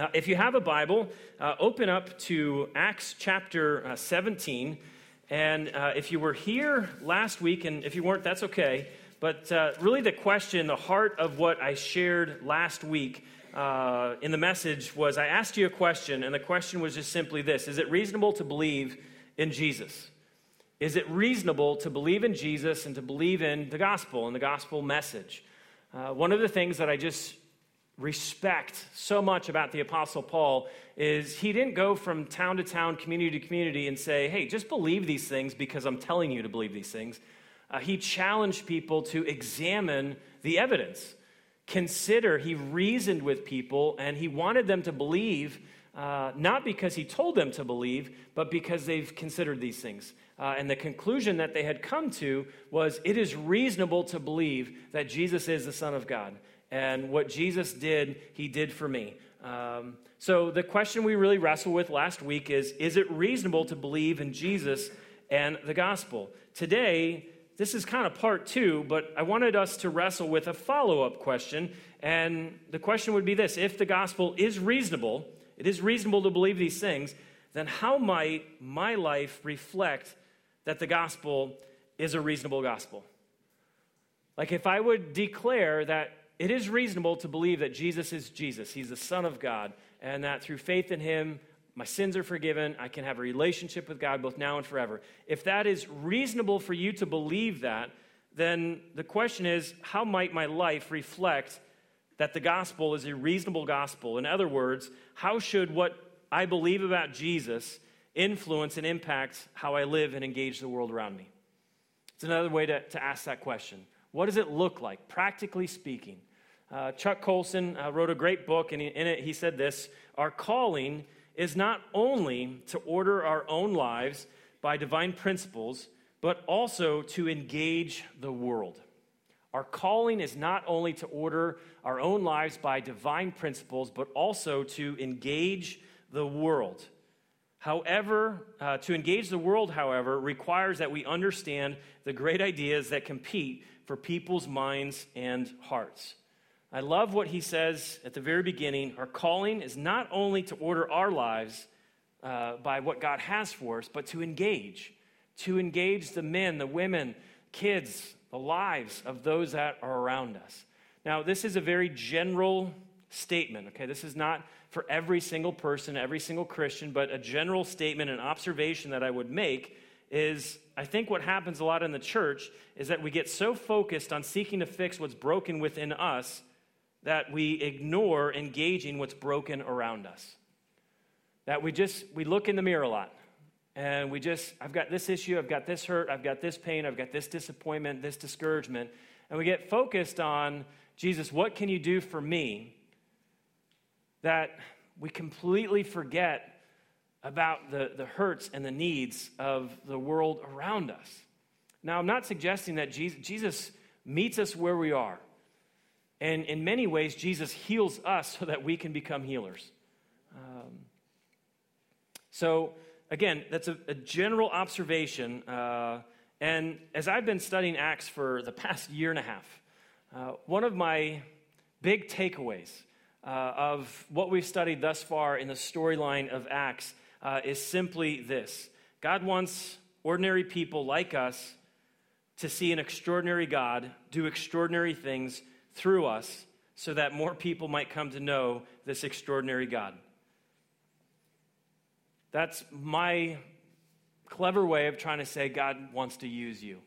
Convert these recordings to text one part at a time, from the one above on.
Uh, if you have a Bible, uh, open up to Acts chapter uh, 17. And uh, if you were here last week, and if you weren't, that's okay. But uh, really, the question, the heart of what I shared last week uh, in the message was I asked you a question, and the question was just simply this Is it reasonable to believe in Jesus? Is it reasonable to believe in Jesus and to believe in the gospel and the gospel message? one of the things that I just respect so much about the Apostle Paul is he didn't go from town to town, community to community, and say, hey, just believe these things because I'm telling you to believe these things. Uh, he challenged people to examine the evidence, consider, he reasoned with people, and he wanted them to believe. Uh, not because he told them to believe, but because they've considered these things. Uh, and the conclusion that they had come to was it is reasonable to believe that Jesus is the Son of God. And what Jesus did, he did for me. Um, so the question we really wrestled with last week is Is it reasonable to believe in Jesus and the gospel? Today, this is kind of part two, but I wanted us to wrestle with a follow up question. And the question would be this If the gospel is reasonable, it is reasonable to believe these things, then how might my life reflect that the gospel is a reasonable gospel? Like if I would declare that it is reasonable to believe that Jesus is Jesus. He's the Son of God, and that through faith in Him, my sins are forgiven. I can have a relationship with God both now and forever. If that is reasonable for you to believe that, then the question is how might my life reflect that the gospel is a reasonable gospel? In other words, how should what I believe about Jesus influence and impact how I live and engage the world around me? It's another way to, to ask that question. What does it look like, practically speaking? Uh, Chuck Colson uh, wrote a great book, and in it he said this Our calling is not only to order our own lives by divine principles, but also to engage the world. Our calling is not only to order our own lives by divine principles, but also to engage the world. However, uh, to engage the world, however, requires that we understand the great ideas that compete for people's minds and hearts. I love what he says at the very beginning. Our calling is not only to order our lives uh, by what God has for us, but to engage, to engage the men, the women, kids, the lives of those that are around us. Now, this is a very general statement, okay? This is not for every single person, every single Christian, but a general statement, an observation that I would make is I think what happens a lot in the church is that we get so focused on seeking to fix what's broken within us that we ignore engaging what's broken around us. That we just, we look in the mirror a lot and we just, I've got this issue, I've got this hurt, I've got this pain, I've got this disappointment, this discouragement. And we get focused on, Jesus, what can you do for me? That we completely forget about the, the hurts and the needs of the world around us. Now, I'm not suggesting that Jesus, Jesus meets us where we are. And in many ways, Jesus heals us so that we can become healers. Um, so, again, that's a, a general observation. Uh, and as I've been studying Acts for the past year and a half, uh, one of my big takeaways uh, of what we've studied thus far in the storyline of Acts uh, is simply this God wants ordinary people like us to see an extraordinary God do extraordinary things through us so that more people might come to know this extraordinary God. That's my clever way of trying to say God wants to use you.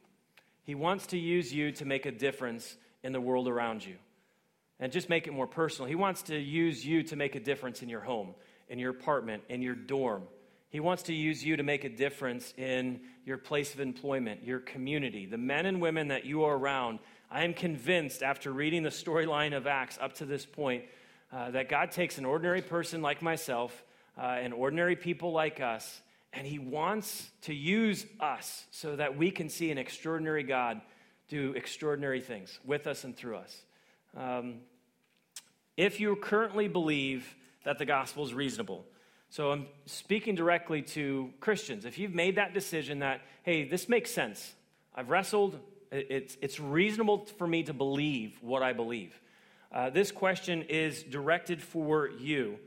He wants to use you to make a difference in the world around you and just make it more personal. He wants to use you to make a difference in your home, in your apartment, in your dorm. He wants to use you to make a difference in your place of employment, your community, the men and women that you are around I am convinced after reading the storyline of Acts up to this point uh, that God takes an ordinary person like myself uh, and ordinary people like us, and He wants to use us so that we can see an extraordinary God do extraordinary things with us and through us. Um, if you currently believe that the gospel is reasonable, so I'm speaking directly to Christians. If you've made that decision that, hey, this makes sense, I've wrestled, it's, it's reasonable for me to believe what I believe. Uh, this question is directed for you.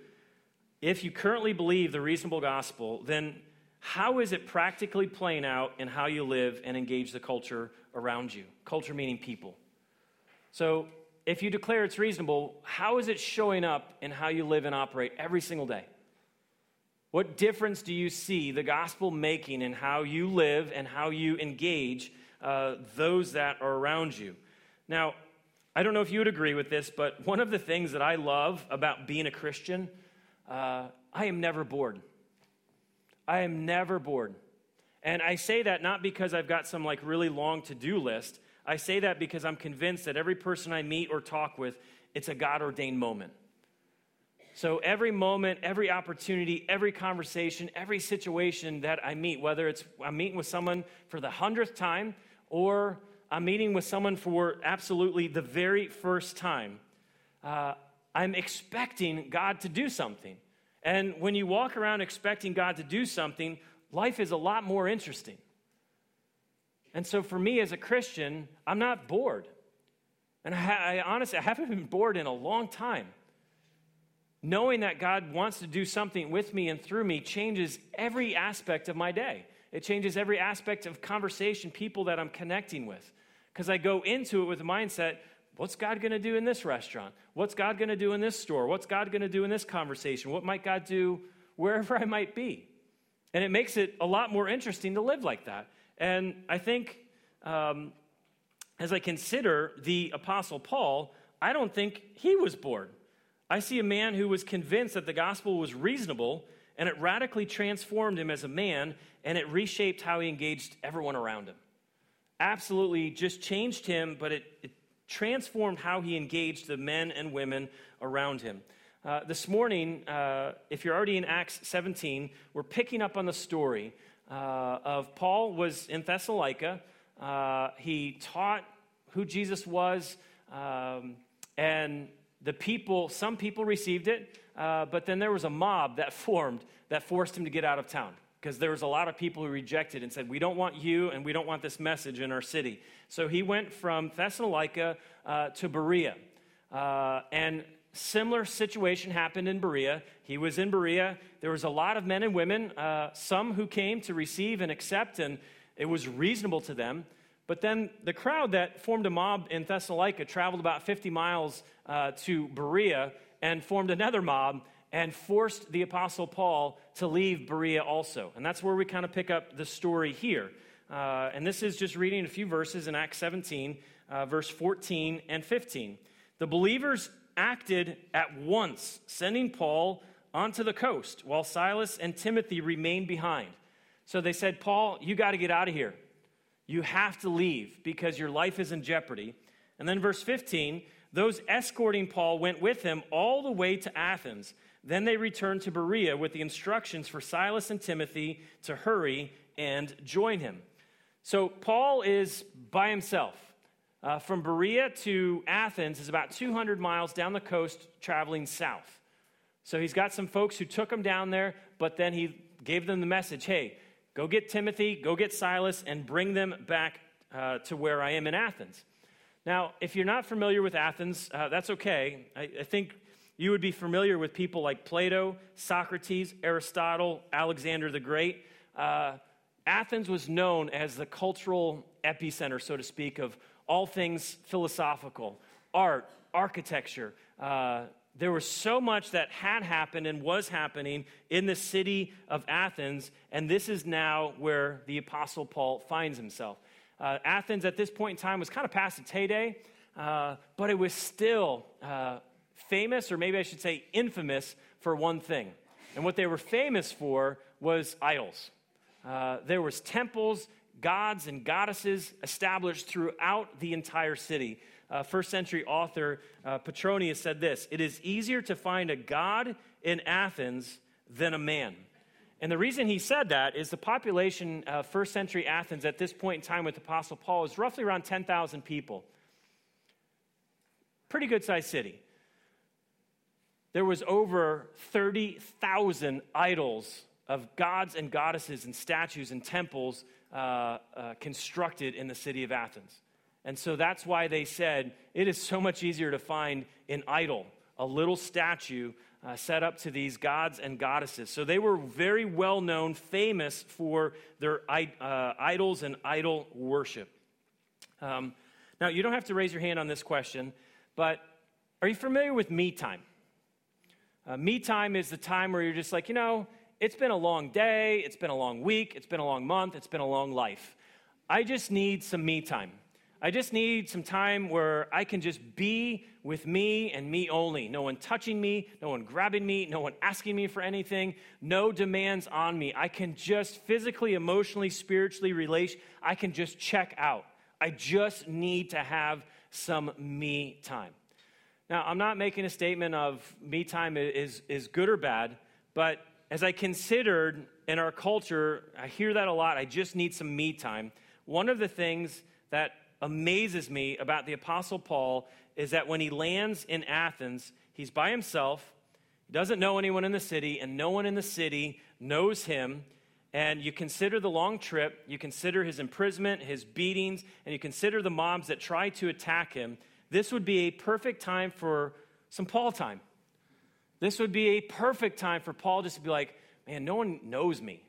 if you currently believe the reasonable gospel, then how is it practically playing out in how you live and engage the culture around you? Culture meaning people. So, if you declare it's reasonable, how is it showing up in how you live and operate every single day? What difference do you see the gospel making in how you live and how you engage uh, those that are around you? Now, I don't know if you would agree with this, but one of the things that I love about being a Christian, uh, I am never bored. I am never bored. And I say that not because I've got some like really long to do list. I say that because I'm convinced that every person I meet or talk with, it's a God ordained moment. So every moment, every opportunity, every conversation, every situation that I meet, whether it's I'm meeting with someone for the hundredth time or I'm meeting with someone for absolutely the very first time, uh, I'm expecting God to do something. And when you walk around expecting God to do something, life is a lot more interesting. And so for me as a Christian, I'm not bored. And I, I honestly, I haven't been bored in a long time. Knowing that God wants to do something with me and through me changes every aspect of my day. It changes every aspect of conversation, people that I'm connecting with. Because I go into it with a mindset what's God going to do in this restaurant? What's God going to do in this store? What's God going to do in this conversation? What might God do wherever I might be? And it makes it a lot more interesting to live like that. And I think um, as I consider the Apostle Paul, I don't think he was bored. I see a man who was convinced that the gospel was reasonable and it radically transformed him as a man and it reshaped how he engaged everyone around him. Absolutely just changed him, but it, it transformed how he engaged the men and women around him. Uh, this morning, uh, if you're already in Acts 17, we're picking up on the story uh, of Paul was in Thessalonica. Uh, he taught who Jesus was, um, and the people, some people received it, uh, but then there was a mob that formed that forced him to get out of town because there was a lot of people who rejected and said, We don't want you and we don't want this message in our city. So he went from Thessalonica uh, to Berea. Uh, and similar situation happened in Berea. He was in Berea. There was a lot of men and women, uh, some who came to receive and accept, and it was reasonable to them. But then the crowd that formed a mob in Thessalonica traveled about 50 miles uh, to Berea and formed another mob and forced the Apostle Paul to leave Berea also. And that's where we kind of pick up the story here. Uh, and this is just reading a few verses in Acts 17, uh, verse 14 and 15. The believers acted at once, sending Paul onto the coast, while Silas and Timothy remained behind. So they said, Paul, you got to get out of here. You have to leave because your life is in jeopardy. And then, verse 15, those escorting Paul went with him all the way to Athens. Then they returned to Berea with the instructions for Silas and Timothy to hurry and join him. So Paul is by himself. Uh, from Berea to Athens is about 200 miles down the coast, traveling south. So he's got some folks who took him down there, but then he gave them the message hey, go get Timothy, go get Silas, and bring them back uh, to where I am in Athens. Now, if you're not familiar with Athens, uh, that's okay. I, I think you would be familiar with people like Plato, Socrates, Aristotle, Alexander the Great. Uh, Athens was known as the cultural epicenter, so to speak, of all things philosophical, art, architecture. Uh, there was so much that had happened and was happening in the city of Athens, and this is now where the Apostle Paul finds himself. Uh, Athens at this point in time was kind of past its heyday, uh, but it was still uh, famous, or maybe I should say infamous, for one thing. And what they were famous for was idols. Uh, there was temples gods and goddesses established throughout the entire city. Uh, first century author uh, Petronius said this It is easier to find a god in Athens than a man. And the reason he said that is the population of first century Athens at this point in time with Apostle Paul is roughly around 10,000 people. Pretty good sized city. There was over 30,000 idols of gods and goddesses and statues and temples uh, uh, constructed in the city of Athens. And so that's why they said it is so much easier to find an idol, a little statue, uh, set up to these gods and goddesses. So they were very well known, famous for their uh, idols and idol worship. Um, now, you don't have to raise your hand on this question, but are you familiar with me time? Uh, me time is the time where you're just like, you know, it's been a long day, it's been a long week, it's been a long month, it's been a long life. I just need some me time. I just need some time where I can just be with me and me only. No one touching me, no one grabbing me, no one asking me for anything, no demands on me. I can just physically, emotionally, spiritually relate. I can just check out. I just need to have some me time. Now, I'm not making a statement of me time is, is good or bad, but as I considered in our culture, I hear that a lot. I just need some me time. One of the things that amazes me about the Apostle Paul is that when he lands in Athens, he's by himself. Doesn't know anyone in the city, and no one in the city knows him. And you consider the long trip, you consider his imprisonment, his beatings, and you consider the mobs that try to attack him. This would be a perfect time for some Paul time. This would be a perfect time for Paul just to be like, man, no one knows me.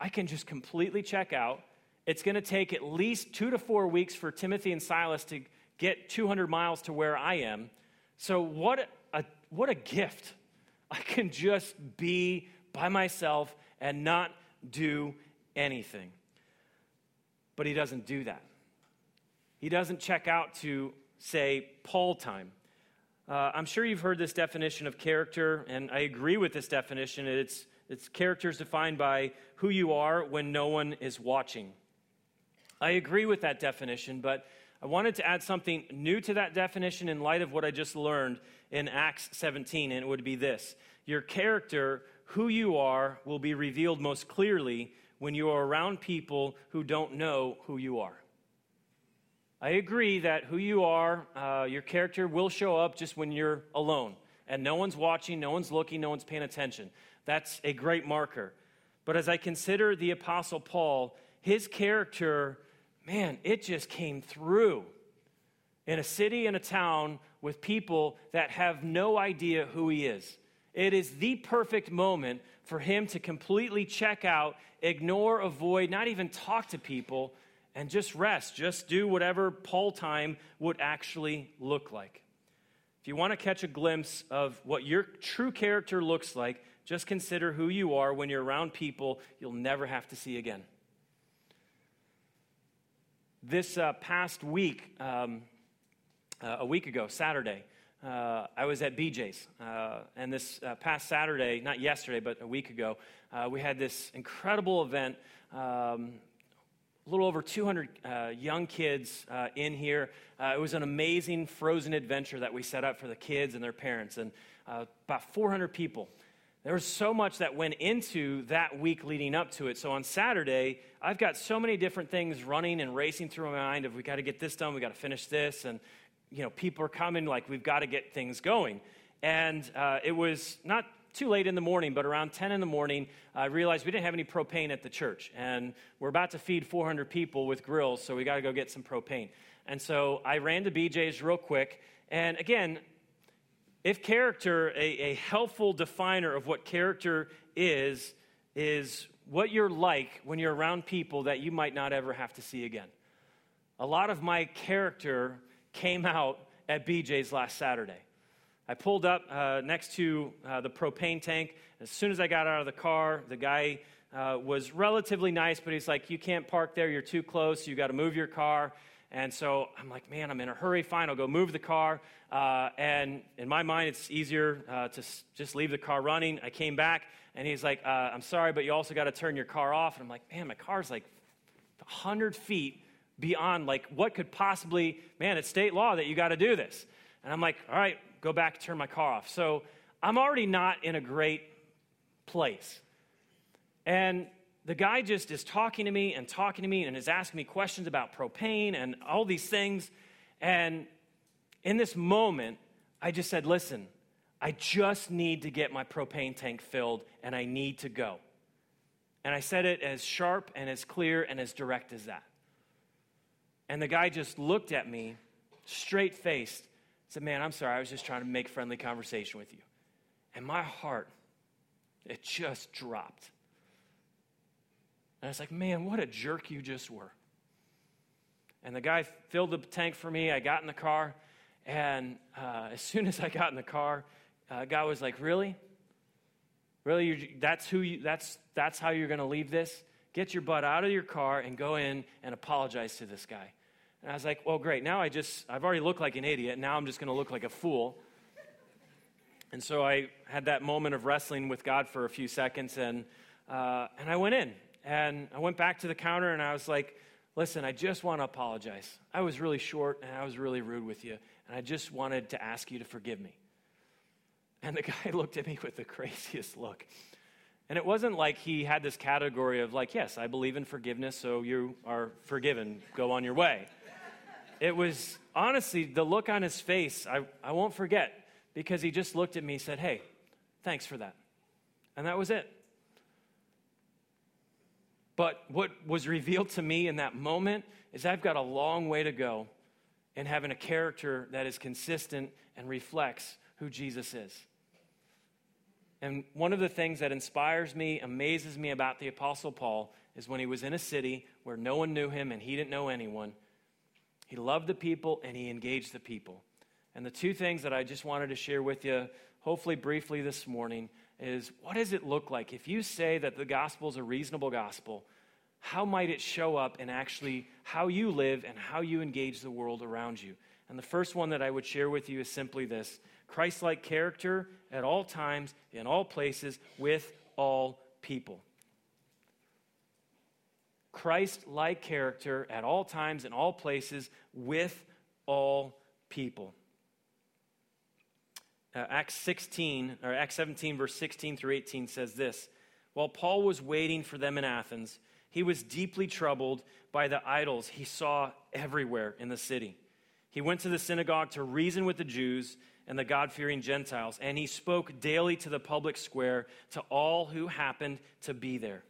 I can just completely check out. It's going to take at least two to four weeks for Timothy and Silas to get 200 miles to where I am. So, what a, what a gift. I can just be by myself and not do anything. But he doesn't do that. He doesn't check out to, say, Paul time. Uh, I'm sure you've heard this definition of character, and I agree with this definition. It's, it's characters defined by who you are when no one is watching. I agree with that definition, but I wanted to add something new to that definition in light of what I just learned in Acts 17, and it would be this Your character, who you are, will be revealed most clearly when you are around people who don't know who you are. I agree that who you are, uh, your character will show up just when you're alone and no one's watching, no one's looking, no one's paying attention. That's a great marker. But as I consider the Apostle Paul, his character man, it just came through in a city and a town with people that have no idea who he is. It is the perfect moment for him to completely check out, ignore, avoid, not even talk to people, and just rest. Just do whatever Paul time would actually look like. If you want to catch a glimpse of what your true character looks like, just consider who you are when you're around people you'll never have to see again. This uh, past week, um, uh, a week ago, Saturday, uh, I was at BJ's. Uh, and this uh, past Saturday, not yesterday, but a week ago, uh, we had this incredible event. Um, a little over 200 young kids in here. it was an amazing frozen adventure that we set up for the kids and their parents, and about 400 people. There was so much that went into that week leading up to it. So on Saturday, I've got so many different things running and racing through my mind of we got to get this done, we got to finish this, and you know people are coming like we've got to get things going. And uh, it was not too late in the morning, but around 10 in the morning, I realized we didn't have any propane at the church, and we're about to feed 400 people with grills, so we got to go get some propane. And so I ran to BJ's real quick, and again, if character, a, a helpful definer of what character is, is what you're like when you're around people that you might not ever have to see again. A lot of my character came out at BJ's last Saturday. I pulled up uh, next to uh, the propane tank. As soon as I got out of the car, the guy uh, was relatively nice, but he's like, You can't park there, you're too close, you got to move your car. And so I'm like, man, I'm in a hurry. Fine, I'll go move the car. Uh, and in my mind, it's easier uh, to s- just leave the car running. I came back, and he's like, uh, I'm sorry, but you also got to turn your car off. And I'm like, man, my car's like 100 feet beyond, like, what could possibly, man, it's state law that you got to do this. And I'm like, all right, go back, turn my car off. So I'm already not in a great place. And the guy just is talking to me and talking to me and is asking me questions about propane and all these things. And in this moment, I just said, listen, I just need to get my propane tank filled and I need to go. And I said it as sharp and as clear and as direct as that. And the guy just looked at me, straight faced, said, Man, I'm sorry, I was just trying to make friendly conversation with you. And my heart, it just dropped. And I was like, man, what a jerk you just were. And the guy filled the tank for me. I got in the car. And uh, as soon as I got in the car, uh, guy was like, really? Really? that's, who you, that's, that's how you're going to leave this? Get your butt out of your car and go in and apologize to this guy. And I was like, well, great. Now I just, I've already looked like an idiot. Now I'm just going to look like a fool. And so I had that moment of wrestling with God for a few seconds, and, uh, and I went in. And I went back to the counter, and I was like, listen, I just want to apologize. I was really short, and I was really rude with you, and I just wanted to ask you to forgive me. And the guy looked at me with the craziest look. And it wasn't like he had this category of, like, yes, I believe in forgiveness, so you are forgiven, go on your way. It was honestly the look on his face, I, I won't forget because he just looked at me and said, Hey, thanks for that. And that was it. But what was revealed to me in that moment is I've got a long way to go in having a character that is consistent and reflects who Jesus is. And one of the things that inspires me, amazes me about the Apostle Paul is when he was in a city where no one knew him and he didn't know anyone, he loved the people and he engaged the people. And the two things that I just wanted to share with you, hopefully briefly this morning, is what does it look like? If you say that the gospel is a reasonable gospel, how might it show up in actually how you live and how you engage the world around you? And the first one that I would share with you is simply this Christ like character at all times, in all places, with all people. Christ like character at all times, in all places, with all people uh, Acts 16, or Acts 17, verse 16 through 18 says this While Paul was waiting for them in Athens, he was deeply troubled by the idols he saw everywhere in the city. He went to the synagogue to reason with the Jews and the God fearing Gentiles, and he spoke daily to the public square to all who happened to be there.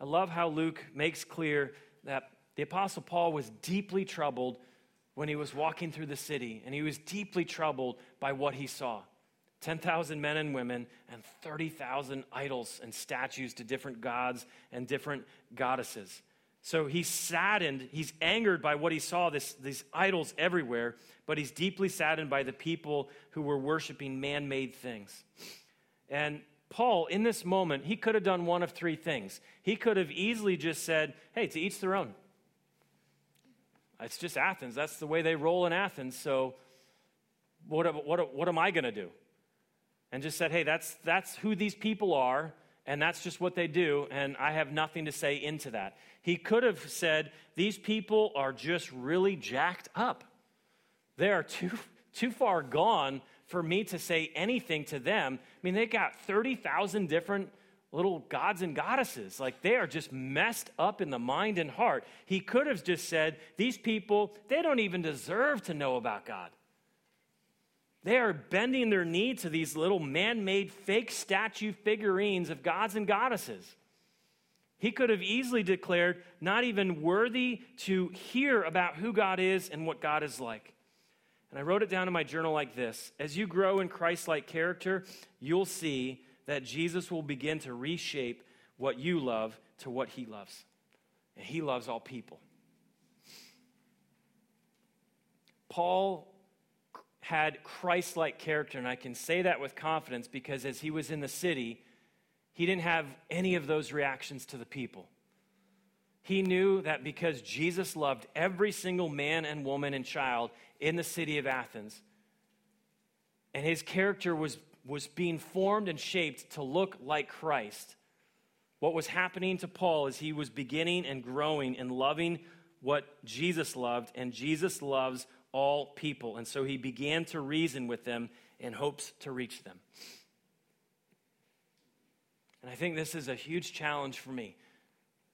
I love how Luke makes clear that the Apostle Paul was deeply troubled when he was walking through the city, and he was deeply troubled by what he saw 10,000 men and women, and 30,000 idols and statues to different gods and different goddesses. So he's saddened, he's angered by what he saw, this, these idols everywhere, but he's deeply saddened by the people who were worshiping man made things. And Paul, in this moment, he could have done one of three things. He could have easily just said, Hey, to each their own. It's just Athens. That's the way they roll in Athens. So what, what, what am I going to do? And just said, hey, that's, that's who these people are, and that's just what they do, and I have nothing to say into that. He could have said, these people are just really jacked up. They are too, too far gone for me to say anything to them. I mean, they got 30,000 different little gods and goddesses. Like they are just messed up in the mind and heart. He could have just said, These people, they don't even deserve to know about God. They are bending their knee to these little man made fake statue figurines of gods and goddesses. He could have easily declared, not even worthy to hear about who God is and what God is like. And I wrote it down in my journal like this As you grow in Christ like character, you'll see that Jesus will begin to reshape what you love to what he loves. And he loves all people. Paul had Christ like character, and I can say that with confidence because as he was in the city, he didn't have any of those reactions to the people. He knew that because Jesus loved every single man and woman and child in the city of Athens, and his character was was being formed and shaped to look like Christ. What was happening to Paul is he was beginning and growing and loving what Jesus loved, and Jesus loves all people. And so he began to reason with them in hopes to reach them. And I think this is a huge challenge for me,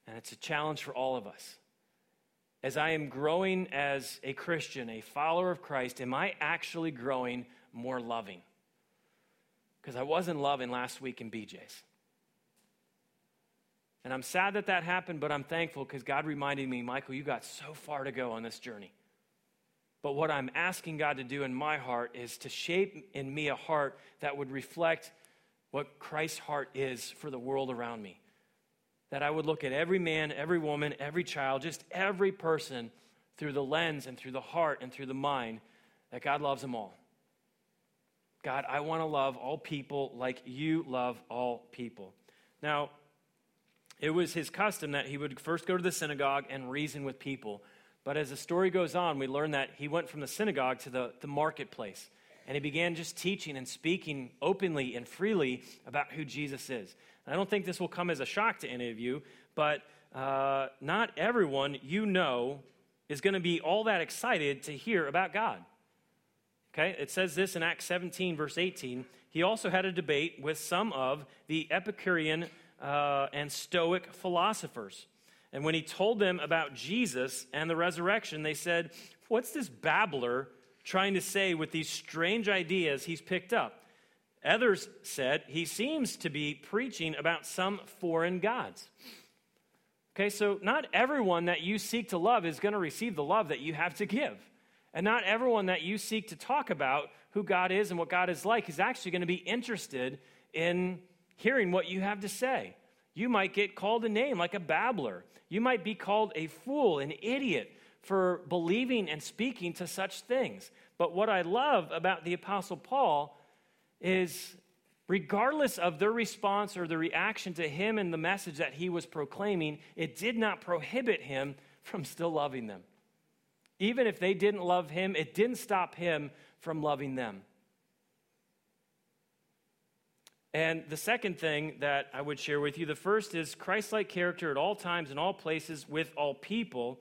and it's a challenge for all of us. As I am growing as a Christian, a follower of Christ, am I actually growing more loving? Because I wasn't loving last week in BJ's. And I'm sad that that happened, but I'm thankful because God reminded me, Michael, you got so far to go on this journey. But what I'm asking God to do in my heart is to shape in me a heart that would reflect what Christ's heart is for the world around me. That I would look at every man, every woman, every child, just every person through the lens and through the heart and through the mind that God loves them all. God, I want to love all people like you love all people. Now, it was his custom that he would first go to the synagogue and reason with people. But as the story goes on, we learn that he went from the synagogue to the, the marketplace. And he began just teaching and speaking openly and freely about who Jesus is. And I don't think this will come as a shock to any of you, but uh, not everyone you know is going to be all that excited to hear about God. Okay, it says this in Acts 17, verse 18. He also had a debate with some of the Epicurean uh, and Stoic philosophers. And when he told them about Jesus and the resurrection, they said, What's this babbler trying to say with these strange ideas he's picked up? Others said, He seems to be preaching about some foreign gods. Okay, so not everyone that you seek to love is going to receive the love that you have to give. And not everyone that you seek to talk about who God is and what God is like is actually going to be interested in hearing what you have to say. You might get called a name like a babbler. You might be called a fool, an idiot for believing and speaking to such things. But what I love about the Apostle Paul is regardless of their response or the reaction to him and the message that he was proclaiming, it did not prohibit him from still loving them. Even if they didn't love him, it didn't stop him from loving them. And the second thing that I would share with you the first is Christ like character at all times and all places with all people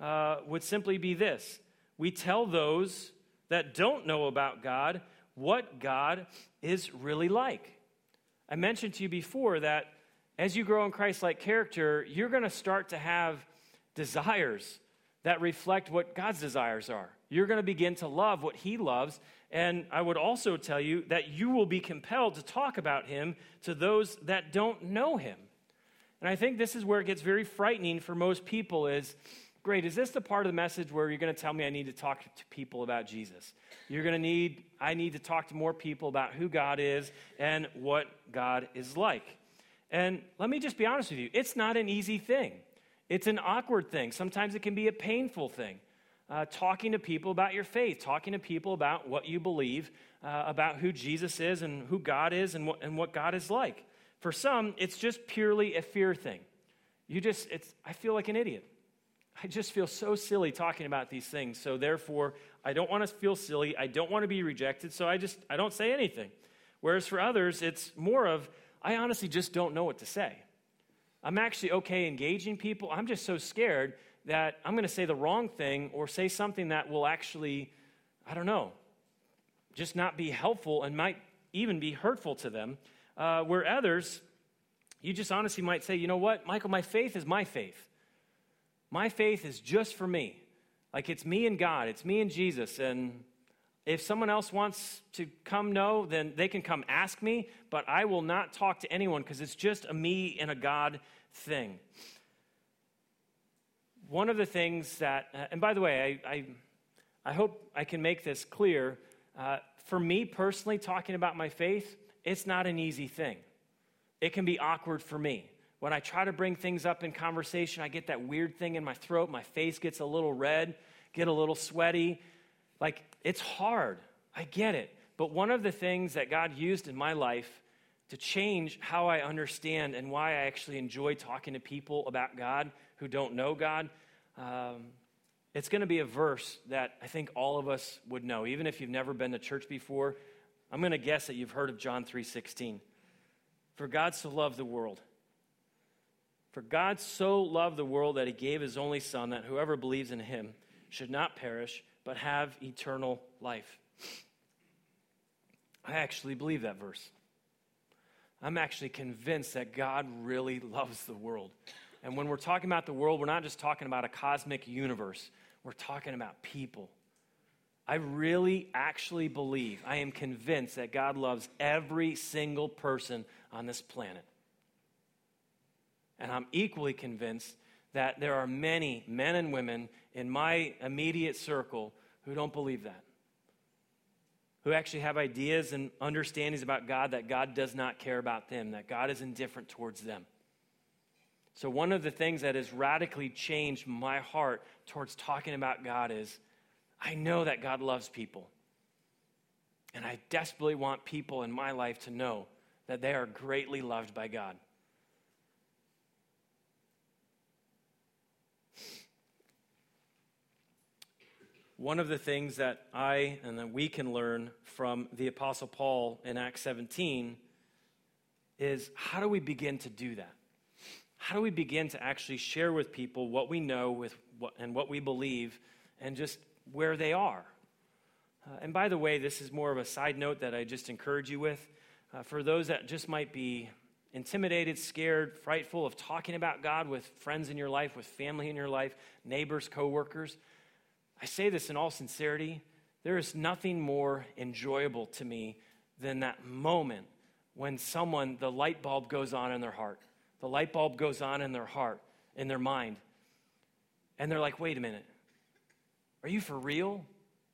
uh, would simply be this we tell those that don't know about God what God is really like. I mentioned to you before that as you grow in Christ like character, you're going to start to have desires that reflect what God's desires are. You're going to begin to love what He loves. And I would also tell you that you will be compelled to talk about Him to those that don't know Him. And I think this is where it gets very frightening for most people is great, is this the part of the message where you're going to tell me I need to talk to people about Jesus? You're going to need, I need to talk to more people about who God is and what God is like. And let me just be honest with you, it's not an easy thing. It's an awkward thing. Sometimes it can be a painful thing uh, talking to people about your faith, talking to people about what you believe, uh, about who Jesus is and who God is and what, and what God is like. For some, it's just purely a fear thing. You just, it's, I feel like an idiot. I just feel so silly talking about these things. So therefore, I don't want to feel silly. I don't want to be rejected. So I just, I don't say anything. Whereas for others, it's more of, I honestly just don't know what to say. I'm actually okay engaging people. I'm just so scared that I'm going to say the wrong thing or say something that will actually, I don't know, just not be helpful and might even be hurtful to them. Uh, where others, you just honestly might say, you know what, Michael, my faith is my faith. My faith is just for me. Like it's me and God, it's me and Jesus. And if someone else wants to come know, then they can come ask me, but I will not talk to anyone because it's just a me and a God thing one of the things that, uh, and by the way, I, I, I, hope I can make this clear. Uh, for me personally, talking about my faith, it's not an easy thing. It can be awkward for me. When I try to bring things up in conversation, I get that weird thing in my throat. My face gets a little red, get a little sweaty. Like, it's hard. I get it. But one of the things that God used in my life to change how I understand and why I actually enjoy talking to people about God who don't know God, um, it's going to be a verse that I think all of us would know. Even if you've never been to church before, I'm going to guess that you've heard of John 3:16. For God so loved the world. For God so loved the world that he gave his only son that whoever believes in him should not perish but have eternal life. I actually believe that verse. I'm actually convinced that God really loves the world. And when we're talking about the world, we're not just talking about a cosmic universe, we're talking about people. I really actually believe, I am convinced that God loves every single person on this planet. And I'm equally convinced that there are many men and women in my immediate circle who don't believe that, who actually have ideas and understandings about God that God does not care about them, that God is indifferent towards them. So, one of the things that has radically changed my heart towards talking about God is I know that God loves people. And I desperately want people in my life to know that they are greatly loved by God. One of the things that I and that we can learn from the Apostle Paul in Acts 17 is how do we begin to do that? How do we begin to actually share with people what we know with what, and what we believe and just where they are? Uh, and by the way, this is more of a side note that I just encourage you with. Uh, for those that just might be intimidated, scared, frightful of talking about God with friends in your life, with family in your life, neighbors, coworkers, I say this in all sincerity. There is nothing more enjoyable to me than that moment when someone, the light bulb goes on in their heart. The light bulb goes on in their heart, in their mind. And they're like, wait a minute. Are you for real?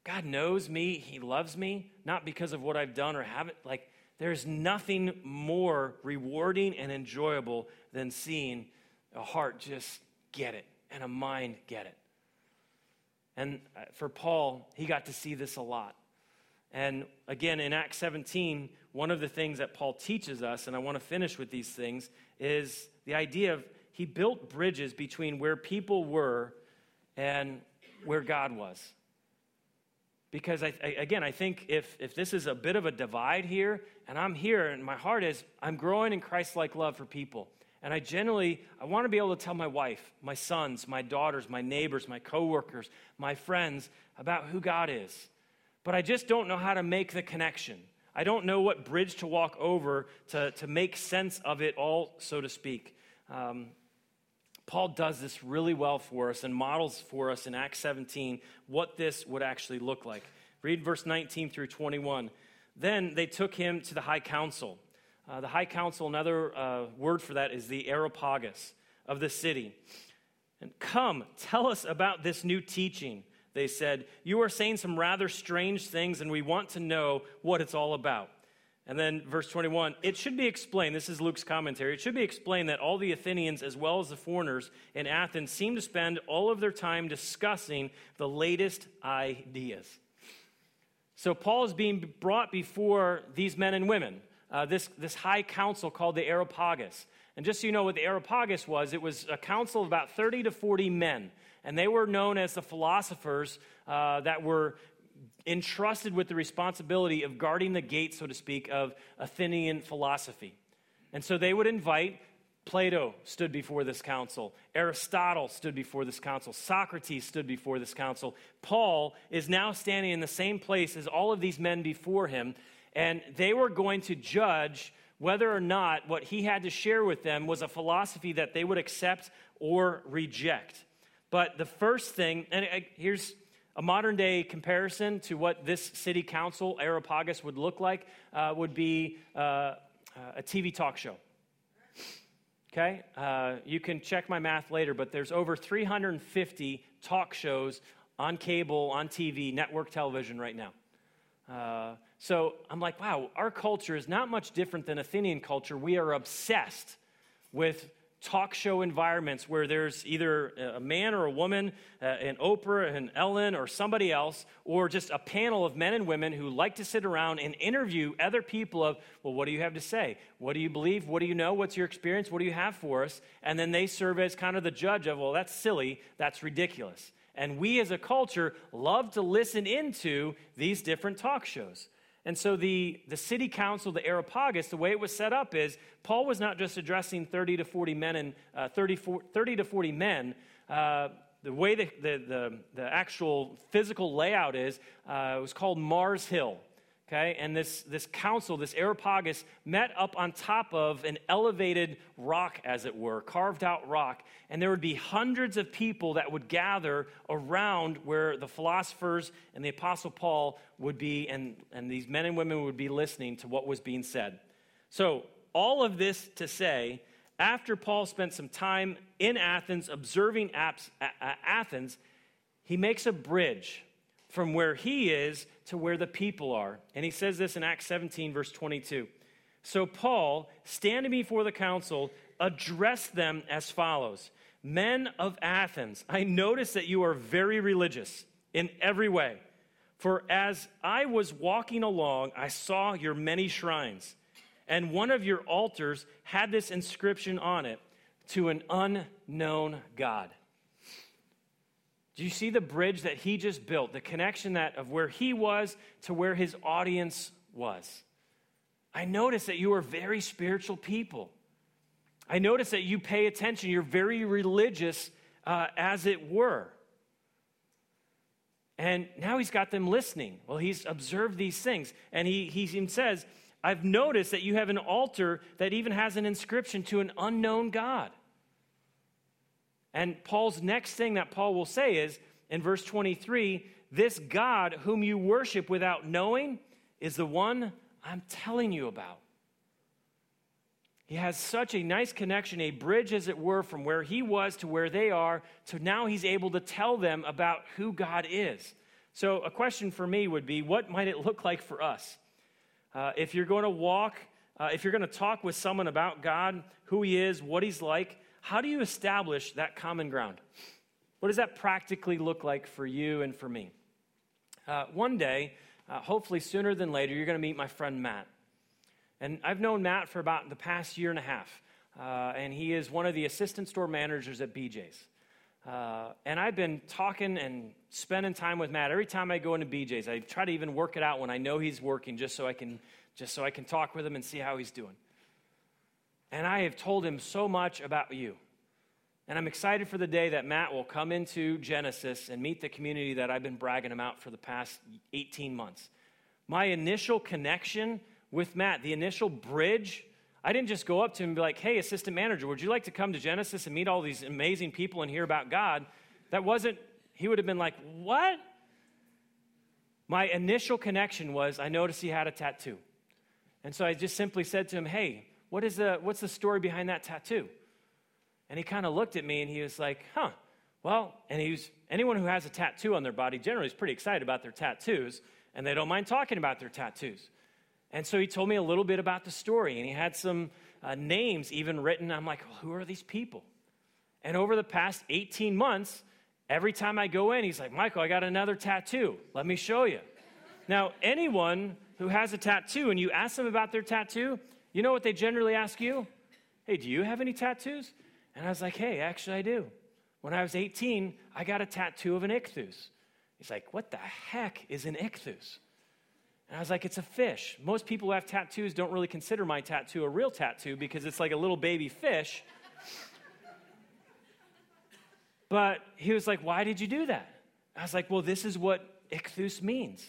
God knows me. He loves me, not because of what I've done or haven't. Like, there's nothing more rewarding and enjoyable than seeing a heart just get it and a mind get it. And uh, for Paul, he got to see this a lot. And again, in Acts 17, one of the things that Paul teaches us, and I want to finish with these things, is the idea of he built bridges between where people were and where God was. Because, I, again, I think if, if this is a bit of a divide here, and I'm here, and my heart is, I'm growing in Christ like love for people. And I generally, I want to be able to tell my wife, my sons, my daughters, my neighbors, my coworkers, my friends about who God is. But I just don't know how to make the connection. I don't know what bridge to walk over to, to make sense of it all, so to speak. Um, Paul does this really well for us and models for us in Acts 17 what this would actually look like. Read verse 19 through 21. Then they took him to the high council uh, the high council, another uh, word for that is the Areopagus of the city. And come, tell us about this new teaching. They said, You are saying some rather strange things, and we want to know what it's all about. And then verse 21 it should be explained, this is Luke's commentary, it should be explained that all the Athenians, as well as the foreigners in Athens, seem to spend all of their time discussing the latest ideas. So Paul is being brought before these men and women uh, this, this high council called the Areopagus. And just so you know what the Areopagus was, it was a council of about 30 to 40 men. And they were known as the philosophers uh, that were entrusted with the responsibility of guarding the gate, so to speak, of Athenian philosophy. And so they would invite Plato stood before this council. Aristotle stood before this council. Socrates stood before this council. Paul is now standing in the same place as all of these men before him, and they were going to judge whether or not what he had to share with them was a philosophy that they would accept or reject. But the first thing, and here's a modern day comparison to what this city council, Areopagus, would look like, uh, would be uh, a TV talk show. Okay? Uh, you can check my math later, but there's over 350 talk shows on cable, on TV, network television right now. Uh, so I'm like, wow, our culture is not much different than Athenian culture. We are obsessed with talk show environments where there's either a man or a woman, uh, an Oprah, an Ellen, or somebody else, or just a panel of men and women who like to sit around and interview other people of, well, what do you have to say? What do you believe? What do you know? What's your experience? What do you have for us? And then they serve as kind of the judge of, well, that's silly, that's ridiculous. And we as a culture love to listen into these different talk shows. And so the, the city council, the Areopagus, the way it was set up is Paul was not just addressing 30 to 40 men and uh, 30, 30 to 40 men. Uh, the way the, the, the, the, actual physical layout is, uh, it was called Mars Hill. Okay, and this, this council, this Areopagus, met up on top of an elevated rock, as it were, carved out rock. And there would be hundreds of people that would gather around where the philosophers and the Apostle Paul would be, and, and these men and women would be listening to what was being said. So, all of this to say, after Paul spent some time in Athens observing Athens, he makes a bridge from where he is to where the people are. And he says this in Acts 17, verse 22. So Paul, standing before the council, addressed them as follows Men of Athens, I notice that you are very religious in every way. For as I was walking along, I saw your many shrines, and one of your altars had this inscription on it to an unknown God. Do you see the bridge that he just built, the connection that of where he was to where his audience was? I notice that you are very spiritual people. I notice that you pay attention. You're very religious, uh, as it were. And now he's got them listening. Well, he's observed these things. And he, he even says, I've noticed that you have an altar that even has an inscription to an unknown God. And Paul's next thing that Paul will say is in verse 23 this God whom you worship without knowing is the one I'm telling you about. He has such a nice connection, a bridge, as it were, from where he was to where they are, So now he's able to tell them about who God is. So, a question for me would be what might it look like for us? Uh, if you're going to walk, uh, if you're going to talk with someone about God, who he is, what he's like, how do you establish that common ground? What does that practically look like for you and for me? Uh, one day, uh, hopefully sooner than later, you're going to meet my friend Matt. And I've known Matt for about the past year and a half, uh, and he is one of the assistant store managers at BJ's. Uh, and I've been talking and spending time with Matt every time I go into BJ's. I try to even work it out when I know he's working, just so I can just so I can talk with him and see how he's doing. And I have told him so much about you. And I'm excited for the day that Matt will come into Genesis and meet the community that I've been bragging about for the past 18 months. My initial connection with Matt, the initial bridge, I didn't just go up to him and be like, hey, assistant manager, would you like to come to Genesis and meet all these amazing people and hear about God? That wasn't, he would have been like, what? My initial connection was I noticed he had a tattoo. And so I just simply said to him, hey, what is the, what's the story behind that tattoo? And he kind of looked at me and he was like, huh, well, and he was, anyone who has a tattoo on their body generally is pretty excited about their tattoos and they don't mind talking about their tattoos. And so he told me a little bit about the story and he had some uh, names even written. I'm like, well, who are these people? And over the past 18 months, every time I go in, he's like, Michael, I got another tattoo. Let me show you. Now, anyone who has a tattoo and you ask them about their tattoo, you know what they generally ask you? Hey, do you have any tattoos? And I was like, hey, actually, I do. When I was 18, I got a tattoo of an ichthus. He's like, what the heck is an ichthus? And I was like, it's a fish. Most people who have tattoos don't really consider my tattoo a real tattoo because it's like a little baby fish. but he was like, why did you do that? I was like, well, this is what ichthus means.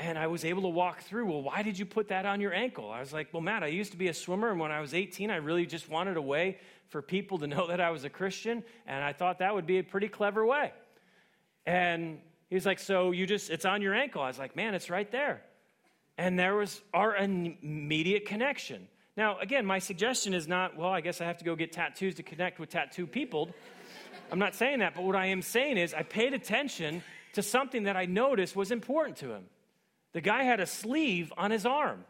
And I was able to walk through, well, why did you put that on your ankle? I was like, well, Matt, I used to be a swimmer, and when I was 18, I really just wanted a way for people to know that I was a Christian, and I thought that would be a pretty clever way. And he was like, so you just, it's on your ankle. I was like, man, it's right there. And there was our immediate connection. Now, again, my suggestion is not, well, I guess I have to go get tattoos to connect with tattoo people. I'm not saying that, but what I am saying is I paid attention to something that I noticed was important to him. The guy had a sleeve on his arm.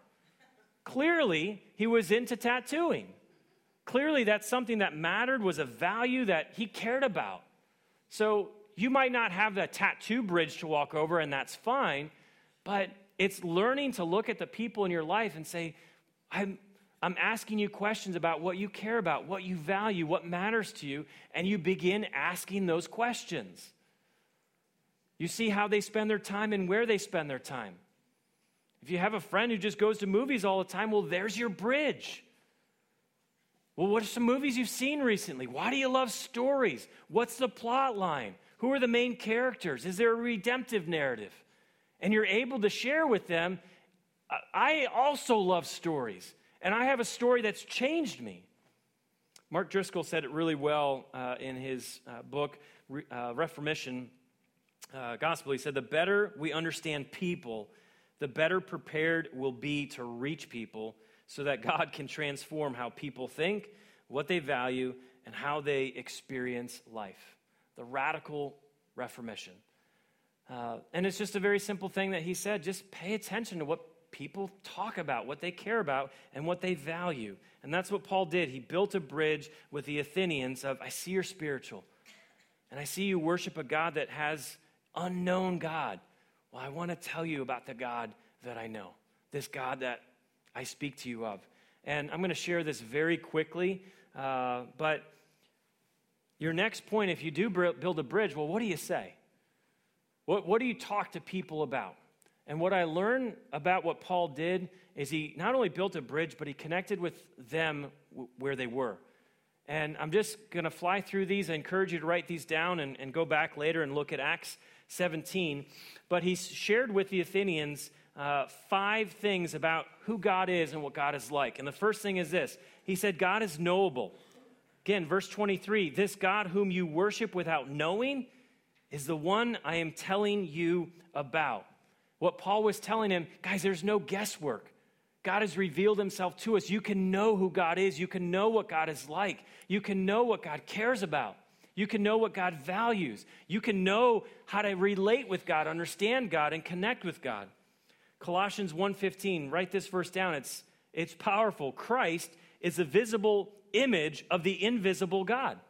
Clearly, he was into tattooing. Clearly, that's something that mattered, was a value that he cared about. So, you might not have the tattoo bridge to walk over, and that's fine, but it's learning to look at the people in your life and say, I'm, I'm asking you questions about what you care about, what you value, what matters to you, and you begin asking those questions. You see how they spend their time and where they spend their time. If you have a friend who just goes to movies all the time, well, there's your bridge. Well, what are some movies you've seen recently? Why do you love stories? What's the plot line? Who are the main characters? Is there a redemptive narrative? And you're able to share with them. I also love stories, and I have a story that's changed me. Mark Driscoll said it really well uh, in his uh, book, uh, Reformission uh, Gospel. He said, The better we understand people, the better prepared we'll be to reach people so that God can transform how people think, what they value, and how they experience life. The radical reformission. Uh, and it's just a very simple thing that he said just pay attention to what people talk about, what they care about, and what they value. And that's what Paul did. He built a bridge with the Athenians of, I see you're spiritual, and I see you worship a God that has unknown God. Well, I want to tell you about the God that I know, this God that I speak to you of. And I'm going to share this very quickly, uh, but your next point, if you do build a bridge, well, what do you say? What, what do you talk to people about? And what I learned about what Paul did is he not only built a bridge, but he connected with them w- where they were. And I'm just going to fly through these. I encourage you to write these down and, and, go back later and look at Acts 17. But he shared with the Athenians uh, five things about who God is and what God is like. And the first thing is this He said, God is knowable. Again, verse 23 this God whom you worship without knowing is the one I am telling you about. What Paul was telling him, guys, there's no guesswork. God has revealed himself to us. You can know who God is. You can know what God is like. You can know what God cares about. You can know what God values. You can know how to relate with God, understand God, and connect with God. Colossians 1:15, write this verse down. It's, it's powerful. Christ is a visible image of the invisible God.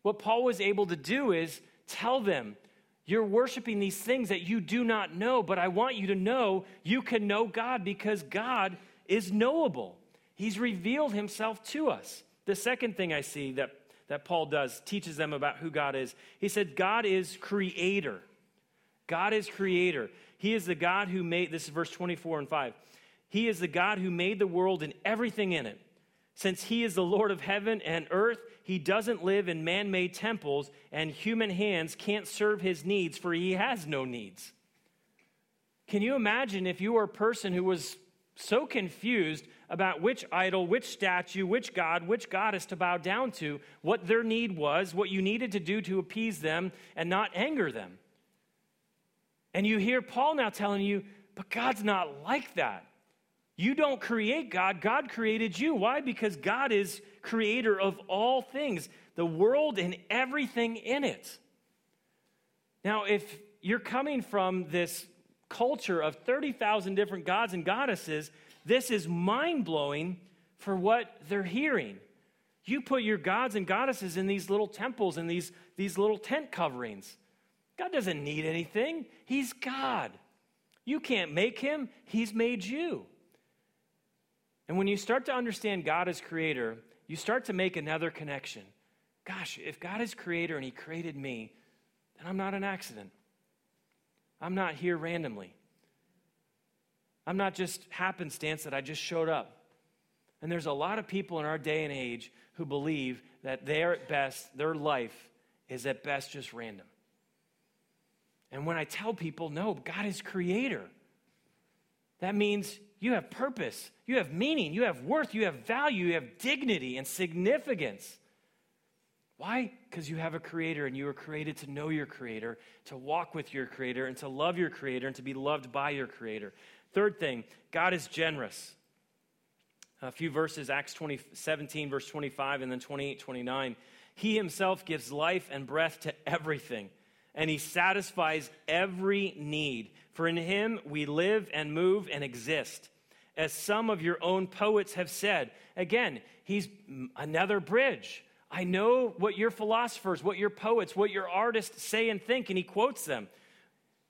What Paul was able to do is tell them, You're worshiping these things that you do not know, but I want you to know you can know God because God is knowable. He's revealed himself to us. The second thing I see that, that Paul does teaches them about who God is. He said, God is creator. God is creator. He is the God who made, this is verse 24 and 5. He is the God who made the world and everything in it. Since he is the Lord of heaven and earth, he doesn't live in man made temples, and human hands can't serve his needs, for he has no needs. Can you imagine if you were a person who was so confused about which idol, which statue, which god, which goddess to bow down to, what their need was, what you needed to do to appease them and not anger them? And you hear Paul now telling you, but God's not like that. You don't create God, God created you. Why? Because God is creator of all things, the world and everything in it. Now, if you're coming from this culture of 30,000 different gods and goddesses, this is mind blowing for what they're hearing. You put your gods and goddesses in these little temples and these, these little tent coverings. God doesn't need anything, He's God. You can't make Him, He's made you. And when you start to understand God as creator, you start to make another connection. Gosh, if God is creator and He created me, then I'm not an accident. I'm not here randomly. I'm not just happenstance that I just showed up. And there's a lot of people in our day and age who believe that they're at best, their life is at best just random. And when I tell people, no, God is creator, that means you have purpose, you have meaning, you have worth, you have value, you have dignity and significance. Why? Because you have a creator and you were created to know your creator, to walk with your creator, and to love your creator, and to be loved by your creator. Third thing, God is generous. A few verses, Acts 20, 17, verse 25, and then 28, 29. He himself gives life and breath to everything and he satisfies every need. For in him we live and move and exist. As some of your own poets have said, again, he's another bridge. I know what your philosophers, what your poets, what your artists say and think, and he quotes them.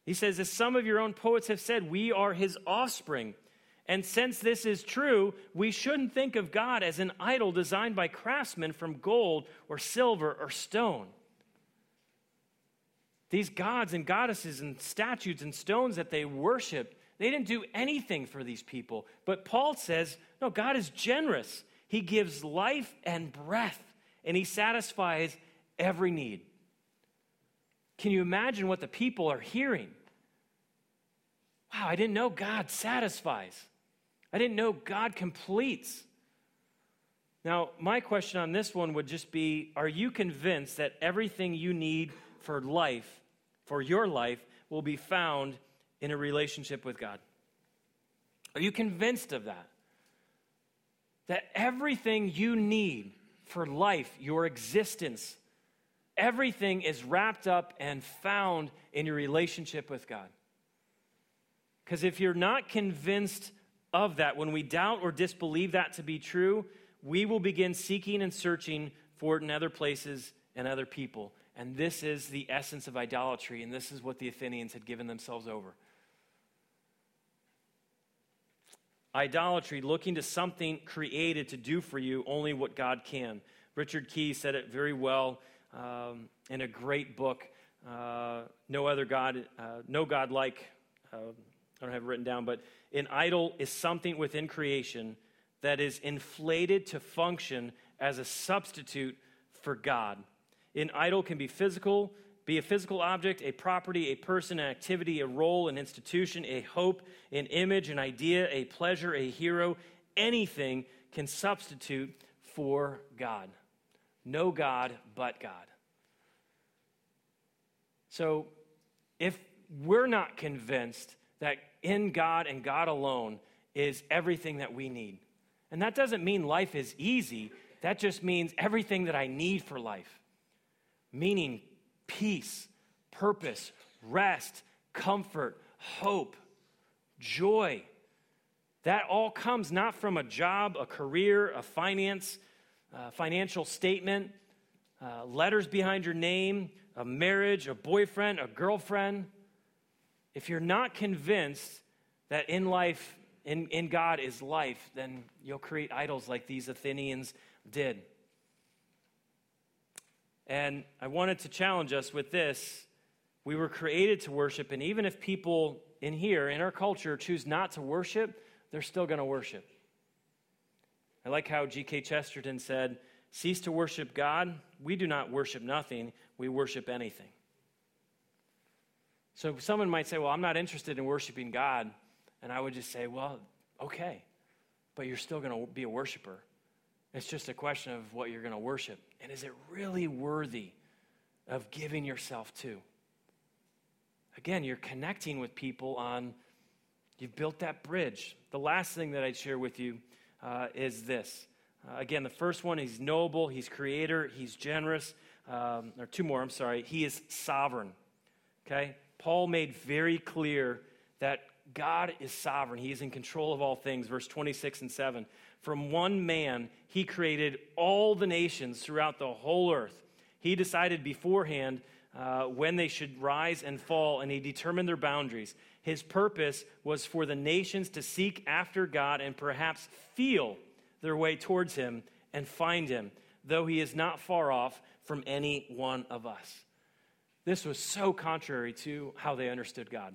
He says, As some of your own poets have said, we are his offspring. And since this is true, we shouldn't think of God as an idol designed by craftsmen from gold or silver or stone. These gods and goddesses and statues and stones that they worshiped, they didn't do anything for these people. But Paul says, no, God is generous. He gives life and breath, and He satisfies every need. Can you imagine what the people are hearing? Wow, I didn't know God satisfies. I didn't know God completes. Now, my question on this one would just be Are you convinced that everything you need for life, for your life, will be found in a relationship with God? Are you convinced of that? That everything you need for life, your existence, Everything is wrapped up and found in your relationship with God. Because if you're not convinced of that, when we doubt or disbelieve that to be true, we will begin seeking and searching for it in other places and other people. And this is the essence of idolatry, and this is what the Athenians had given themselves over. Idolatry, looking to something created to do for you only what God can. Richard Keyes said it very well um, in a great book, uh, No Other God, uh, No God Like, uh, I don't have it written down, but an idol is something within creation that is inflated to function as a substitute for God. An idol can be physical, be a physical object, a property, a person, an activity, a role, an institution, a hope, an image, an idea, a pleasure, a hero. Anything can substitute for God. No God but God. So if we're not convinced that in God and God alone is everything that we need, and that doesn't mean life is easy, that just means everything that I need for life meaning, peace, purpose, rest, comfort, hope, joy. That all comes not from a job, a career, a finance, a financial statement, uh, letters behind your name, a marriage, a boyfriend, a girlfriend. If you're not convinced that in life, in, in God is life, then you'll create idols like these Athenians did. And I wanted to challenge us with this. We were created to worship, and even if people in here, in our culture, choose not to worship, they're still going to worship. I like how G.K. Chesterton said, Cease to worship God. We do not worship nothing, we worship anything. So someone might say, Well, I'm not interested in worshiping God. And I would just say, Well, okay, but you're still going to be a worshiper. It's just a question of what you're going to worship. And is it really worthy of giving yourself to? Again, you're connecting with people on, you've built that bridge. The last thing that I'd share with you uh, is this. Uh, again, the first one, he's noble, he's creator, he's generous. Um, or two more, I'm sorry. He is sovereign. Okay? Paul made very clear that God is sovereign. He is in control of all things. Verse 26 and 7. From one man, he created all the nations throughout the whole earth. He decided beforehand uh, when they should rise and fall, and he determined their boundaries. His purpose was for the nations to seek after God and perhaps feel their way towards him and find him, though he is not far off from any one of us. This was so contrary to how they understood God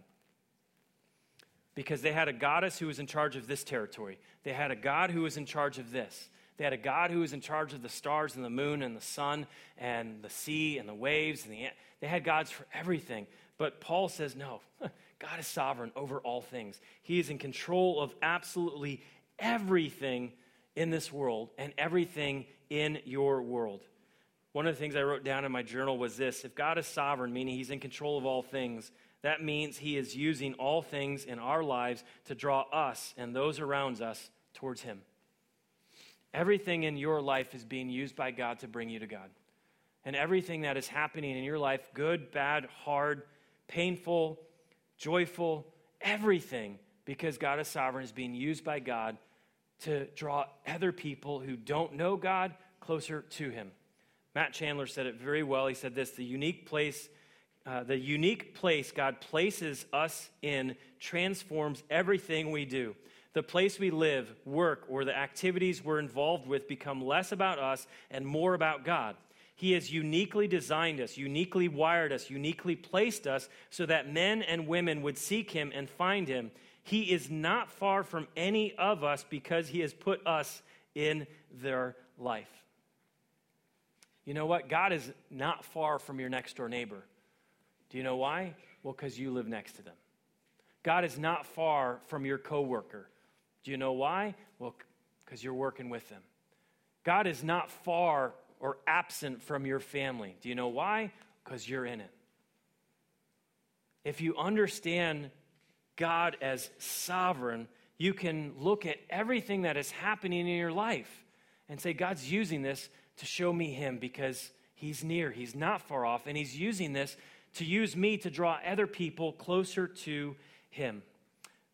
because they had a goddess who was in charge of this territory. They had a God who was in charge of this. They had a God who was in charge of the stars and the moon and the sun and the sea and the waves and the they had gods for everything. But Paul says no. God is sovereign over all things. He is in control of absolutely everything in this world and everything in your world. One of the things I wrote down in my journal was this if God is sovereign, meaning he's in control of all things, that means He is using all things in our lives to draw us and those around us towards Him. Everything in your life is being used by God to bring you to God. And everything that is happening in your life, good, bad, hard, painful, joyful, everything, because God is sovereign, is being used by God to draw other people who don't know God closer to Him. Matt Chandler said it very well. He said this the unique place uh, the unique place God places us in transforms everything we do. The place we live, work, or the activities we're involved with become less about us and more about God. He has uniquely designed us, uniquely wired us, uniquely placed us so that men and women would seek Him and find Him. He is not far from any of us because He has put us in their life. You know what? God is not far from your next door neighbor. Do you know why? Well, because you live next to them. God is not far from your coworker. Do you know why? Well, because you're working with them. God is not far or absent from your family. Do you know why? Because you're in it. If you understand God as sovereign, you can look at everything that is happening in your life and say, God's using this to show me Him because He's near, He's not far off, and He's using this to use me to draw other people closer to Him.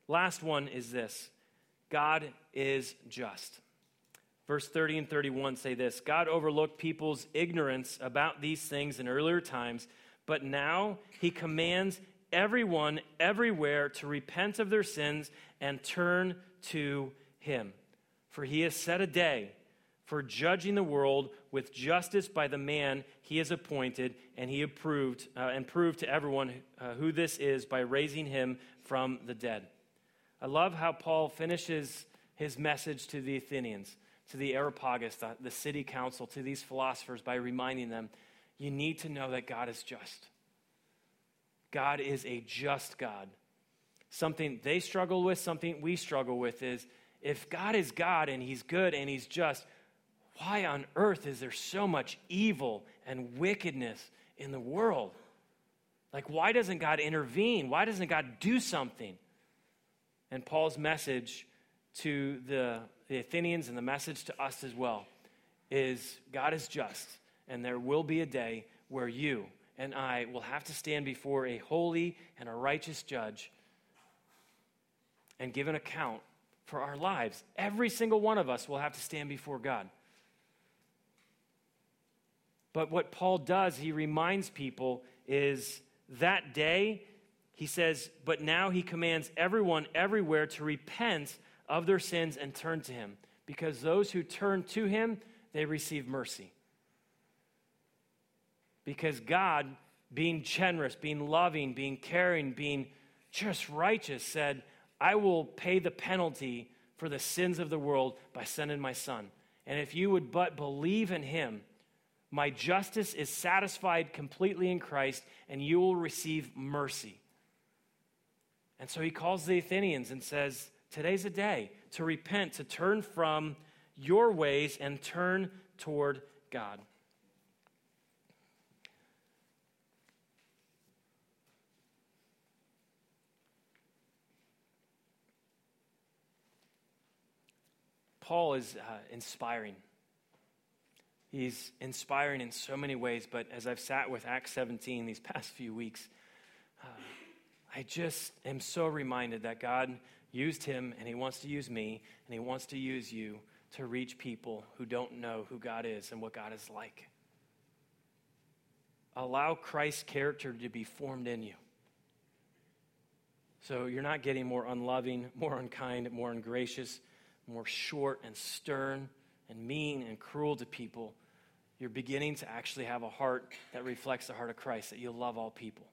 Last one is this God is just. Verse 30 and 31 say this God overlooked people's ignorance about these things in earlier times, but now he commands everyone everywhere to repent of their sins and turn to him. For he has set a day for judging the world with justice by the man he has appointed, and he approved uh, and proved to everyone uh, who this is by raising him from the dead. I love how Paul finishes his message to the Athenians to the Areopagus, the, the city council, to these philosophers by reminding them you need to know that God is just. God is a just God. Something they struggle with, something we struggle with is if God is God and He's good and He's just, why on earth is there so much evil and wickedness in the world? Like, why doesn't God intervene? Why doesn't God do something? And Paul's message to the the Athenians and the message to us as well is God is just, and there will be a day where you and I will have to stand before a holy and a righteous judge and give an account for our lives. Every single one of us will have to stand before God. But what Paul does, he reminds people, is that day, he says, but now he commands everyone everywhere to repent of their sins and turn to him, because those who turn to him, they receive mercy. Because God, being generous, being loving, being caring, being just righteous, said, I will pay the penalty for the sins of the world by sending my son. And if you would but believe in him, my justice is satisfied completely in Christ, and you will receive mercy. And so he calls the Athenians and says, Today's a day to repent, to turn from your ways and turn toward God. Paul is uh, inspiring. He's inspiring in so many ways, but as I've sat with Acts 17 these past few weeks, uh, I just am so reminded that God used him and he wants to use me and he wants to use you to reach people who don't know who God is and what God is like. Allow Christ's character to be formed in you. So you're not getting more unloving, more unkind, more ungracious, more short and stern and mean and cruel to people. You're beginning to actually have a heart that reflects the heart of Christ, that you love all people.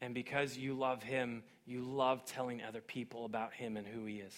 And because you love him, you love telling other people about him and who he is.